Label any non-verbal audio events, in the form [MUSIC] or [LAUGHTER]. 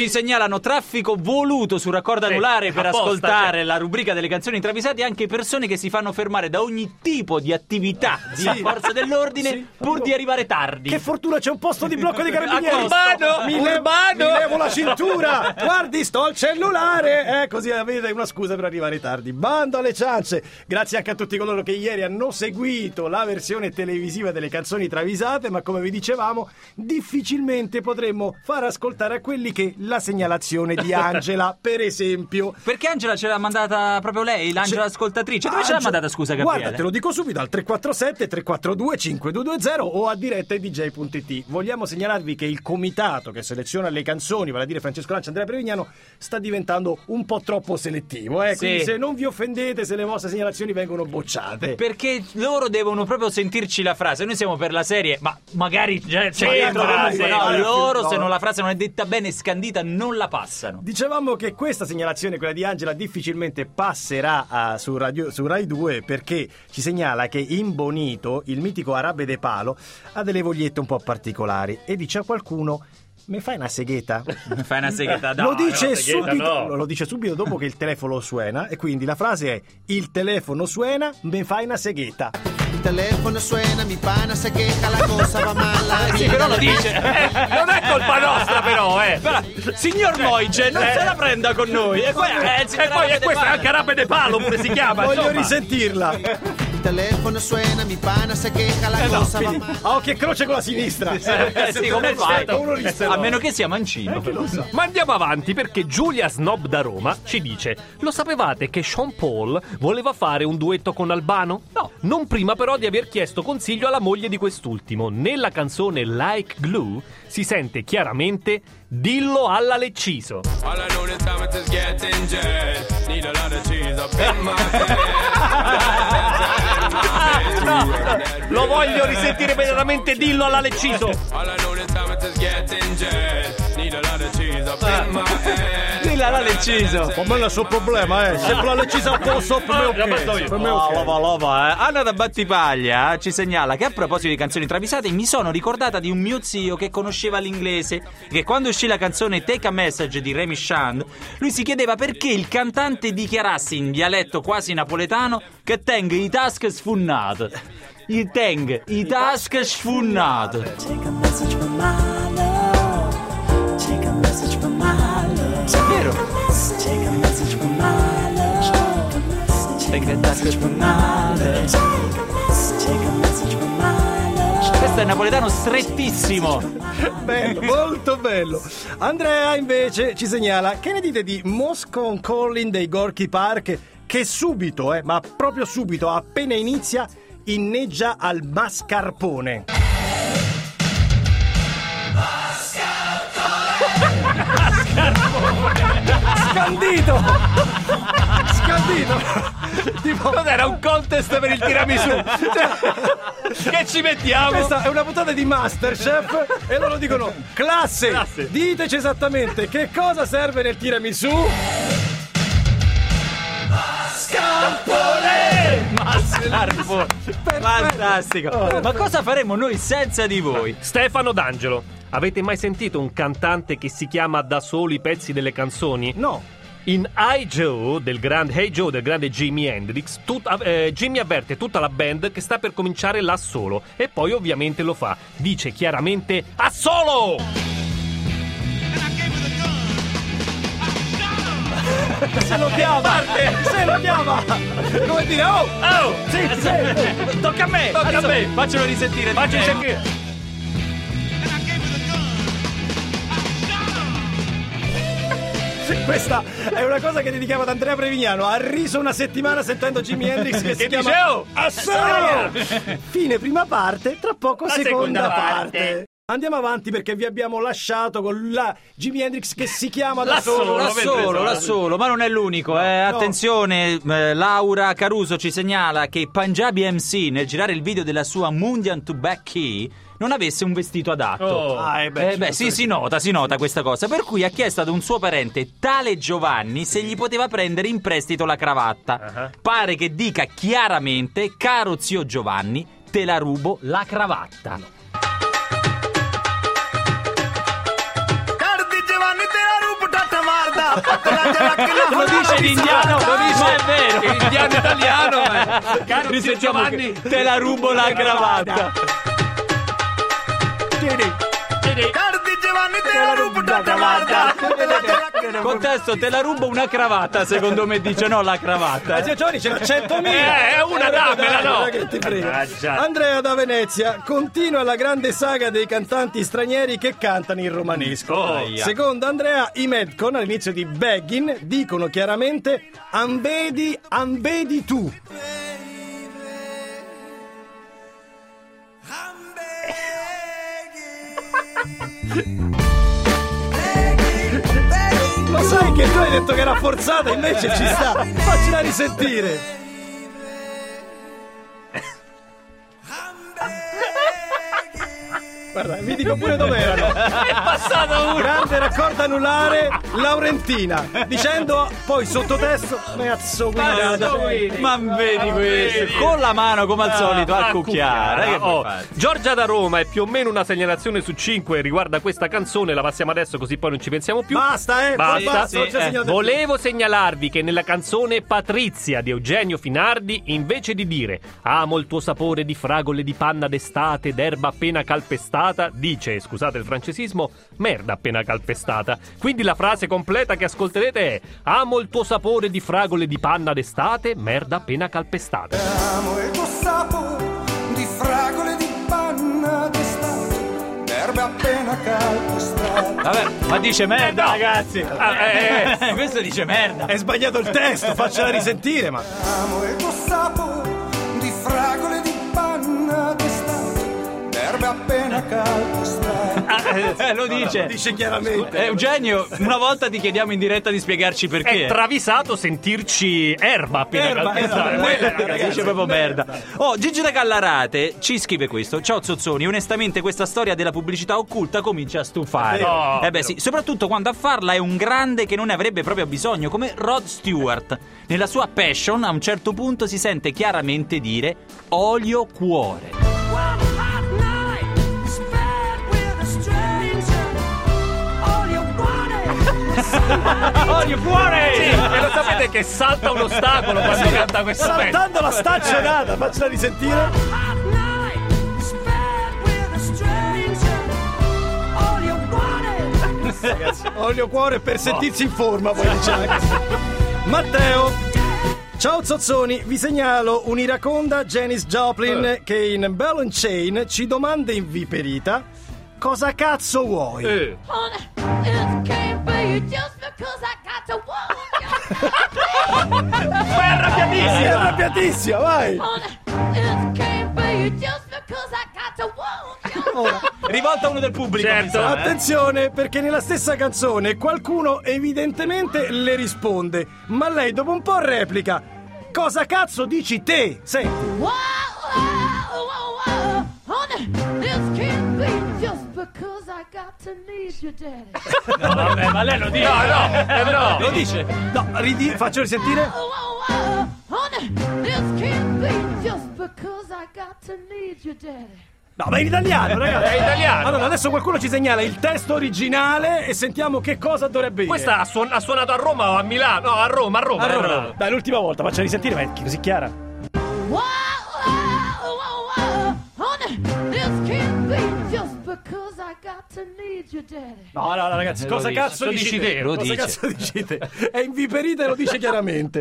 ci segnalano traffico voluto su raccordo Sì, anulare per apposta, ascoltare cioè. la rubrica delle canzoni travisate anche persone che si fanno fermare da ogni tipo di attività di Sì. forza dell'ordine Sì. pur di arrivare tardi. Che fortuna c'è un posto di blocco di carabinieri. Urbano, mi, le- Urbano. mi levo la cintura. Guardi, sto al cellulare. Eh, così avete una scusa per arrivare tardi. Bando alle ciance. Grazie anche a tutti coloro che ieri hanno seguito la versione televisiva delle canzoni travisate, ma come vi dicevamo, difficilmente potremmo far ascoltare a quelli che la segnalazione di Angela, per esempio. Perché Angela ce l'ha mandata proprio lei, l'Angela ascoltatrice? Dove ce l'ha mandata, scusa, Gabriele? Guarda, te lo dico subito al 347 342 5220 o a diretta dj.it. Vogliamo segnalarvi che il comitato che seleziona le canzoni, vale a dire Francesco Lancia e Andrea Prevignano, sta diventando un po' troppo selettivo. Eh? Sì. Quindi se non vi offendete se le vostre segnalazioni vengono bocciate. Perché loro devono proprio sentirci la frase. Noi siamo per la serie, ma magari c'è dentro comunque, no, magari, loro no. se non la frase non è detta bene e scandita non la passano. Dicevamo che questa segnalazione, quella di Angela, difficilmente passerà a- su, Radio- su Rai 2 perché ci segnala che in Bonito il mitico Arabe de Palo ha delle vogliette un po' particolari e dice a qualcuno: Mi fai una segheta? [LAUGHS] Fai una segreta lo, dice segheta subito, no. lo dice subito dopo che il telefono suena e quindi la frase è il telefono suena, me fai una segheta. Il telefono suena, mi pana se queja, la cosa va male. [LAUGHS] Sì, però lo dice. [LAUGHS] Non è colpa nostra, però, eh. Però, signor Moige, non Eh. se la prenda con noi. E poi, eh, si E poi è questa, è anche Arabe de Palo pure si chiama. Voglio insomma. risentirla. Il telefono suena, mi pana se queja, la cosa va male. A occhio e croce con la sinistra. [LAUGHS] Eh, sì, come fai? A meno che sia mancino. Ma andiamo avanti perché Giulia Snob da Roma ci dice: Lo sapevate che Sean Paul voleva fare un duetto con Albano? No, non prima però di aver chiesto consiglio alla moglie di quest'ultimo. Nella canzone Like Glue si sente chiaramente Dillo alla Lecciso. Head. [LAUGHS] Lo voglio risentire immediatamente Dillo alla Lecciso. All I know this time is getting jet. Need a lot of cheese up in my head. L'ha deciso. Per me è il suo problema, eh. Se la leccisa a posto, per me ok. io. Per me ok. lova, lova, eh. Anna da Battipaglia ci segnala che a proposito di canzoni travisate mi sono ricordata di un mio zio che conosceva l'inglese che quando uscì la canzone Take a Message di Remy Shand lui si chiedeva perché il cantante dichiarasse in dialetto quasi napoletano che teng i task sfunnate i teng i task sfunnate Take a message. Take a message from my love. questo è napoletano strettissimo [LAUGHS] Bello, molto bello. Andrea invece ci segnala che ne dite di Moscow Calling dei Gorky Park che subito, eh, ma proprio subito, appena inizia, inneggia al mascarpone. [LAUGHS] Scandito! [LAUGHS] Scandito! [LAUGHS] tipo, Cos'era un contest per il tiramisù? Cioè, che ci mettiamo? Questa è una puntata di Masterchef e loro dicono classe, Classe. diteci esattamente che cosa serve nel tiramisù Mascarpone fantastico ma cosa faremo noi senza di voi Stefano D'Angelo, avete mai sentito un cantante che si chiama da solo i pezzi delle canzoni? No In I Joe del grande Hey Joe del grande Jimi Hendrix, tut- eh, Jimmy avverte tutta la band che sta per cominciare là solo e poi ovviamente lo fa. Dice chiaramente a solo! se lo chiama se lo chiama come dire oh Oh! sì, sì. tocca a me Tocca a me. faccelo risentire Facci Eh, questa è una cosa che dedichiamo ad Andrea Prevignano ha riso una settimana sentendo Jimi Hendrix [LAUGHS] che, si Che chiama dice, "Oh, a solo [LAUGHS] fine prima parte tra poco La seconda, seconda parte. parte. Andiamo avanti perché vi abbiamo lasciato con la Jimi Hendrix che si chiama da solo. solo. Da solo, da solo, ma non è l'unico. Eh. no. Attenzione, eh, Laura Caruso ci segnala che Punjabi MC nel girare il video della sua Mundian to Back Key non avesse un vestito adatto. Oh. Ah, eh beh, Eh beh, sì, si nota, si nota questa cosa. Per cui ha chiesto ad un suo parente, tale Giovanni, se gli poteva prendere in prestito la cravatta. Ah. Pare che dica chiaramente, caro zio Giovanni, te la rubo la cravatta. Lo dice in indiano, lo dice, è vero. In indiano italiano, eh. Caro zio Giovanni. te la rubo la cravatta. Contesto, te la rubo una cravatta, secondo me dice no la cravatta. Ma zio Giovanni c'è la 100.000 Eh, è una dammela, no. Che ti prego. Mannaggia. Andrea da Venezia continua la grande saga dei cantanti stranieri che cantano in romanesco Oh. secondo Andrea i Medcon all'inizio di Beggin dicono chiaramente ambedi ambedi tu Lo sai che tu hai detto che era forzata, invece ci sta. Faccela risentire. Dico pure dove erano. [LAUGHS] È passato uno. Grande raccordo anulare Laurentina. Dicendo poi sottotesto Cazzo guidata. Ma vedi questo, con la mano come al solito a Ah, cucchiare. eh, Oh? Giorgia da Roma è più o meno una segnalazione su 5 riguarda questa canzone, la passiamo adesso così poi non ci pensiamo più. Basta, eh. Basta. Sì, c'è eh. Volevo segnalarvi che nella canzone Patrizia di Eugenio Finardi, invece di dire amo il tuo sapore di fragole di panna d'estate, d'erba appena calpestata, dice, scusate il francesismo, merda appena calpestata. Quindi la frase completa che ascolterete è amo il tuo sapore di fragole di panna d'estate, merda appena calpestata. Amo il tuo sapore di fragole di panna d'estate, d'erbe appena calpestate. Vabbè, ma dice merda, ragazzi. Ah, eh, Eh, [LAUGHS] questo dice merda. È sbagliato il testo, [LAUGHS] faccela risentire, ma. Amo il tuo sapore d'erbe appena calpestate. Eh, lo dice. Dice chiaramente. Eh, Eugenio, una volta ti chiediamo in diretta di spiegarci perché. È travisato sentirci erba appena Erba, calpestata. erba, Eh, erba. Ragazzi, dice proprio merda. Oh, Gigi da Gallarate ci scrive questo. Ciao Zozzoni, onestamente questa storia della pubblicità occulta comincia a stufare. No, eh beh sì, soprattutto quando a farla è un grande che non ne avrebbe proprio bisogno, come Rod Stewart. Nella sua passion a un certo punto si sente chiaramente dire olio cuore. Olio cuore! Sì, e lo sapete che salta un ostacolo quando canta questo pezzo. Saltando la staccionata, faccela risentire. Olio cuore per sentirsi in forma, poi diciamo. [LAUGHS] Matteo. Ciao Zozzoni, vi segnalo un'iraconda Janis Joplin che in Bell and Chain ci domanda inviperita cosa cazzo vuoi? Eh. Be just because I got to you. Arrabbiatissima, vai! Honey, it can't be just because I got to want you. Ora, Rivolta a uno del pubblico. Certo. sa, eh. attenzione perché nella stessa canzone qualcuno evidentemente le risponde, ma lei dopo un po' replica Cosa cazzo dici te? Senti. Wow, to need you, daddy. [LAUGHS] No, vabbè, ma lei lo dice. No, no, Eh, no. Lo dice. No, ridi- faccio risentire? Wow, wow, wow. Honey, this can't be just because I got to need you, daddy. No, ma è in italiano, [LAUGHS] ragazzi. È italiano. Allora, adesso qualcuno ci segnala il testo originale e sentiamo che cosa dovrebbe dire. Questa ha, suon- ha suonato a Roma o a Milano? No, a Roma, a Roma. A Roma. Dai, l'ultima volta, faccia risentire, ma è così chiara. You, daddy. No, no, no, ragazzi, Lo cosa dice, cazzo lo dici dici te? te, lo cosa dice. cazzo dici te? È inviperita e lo dice chiaramente.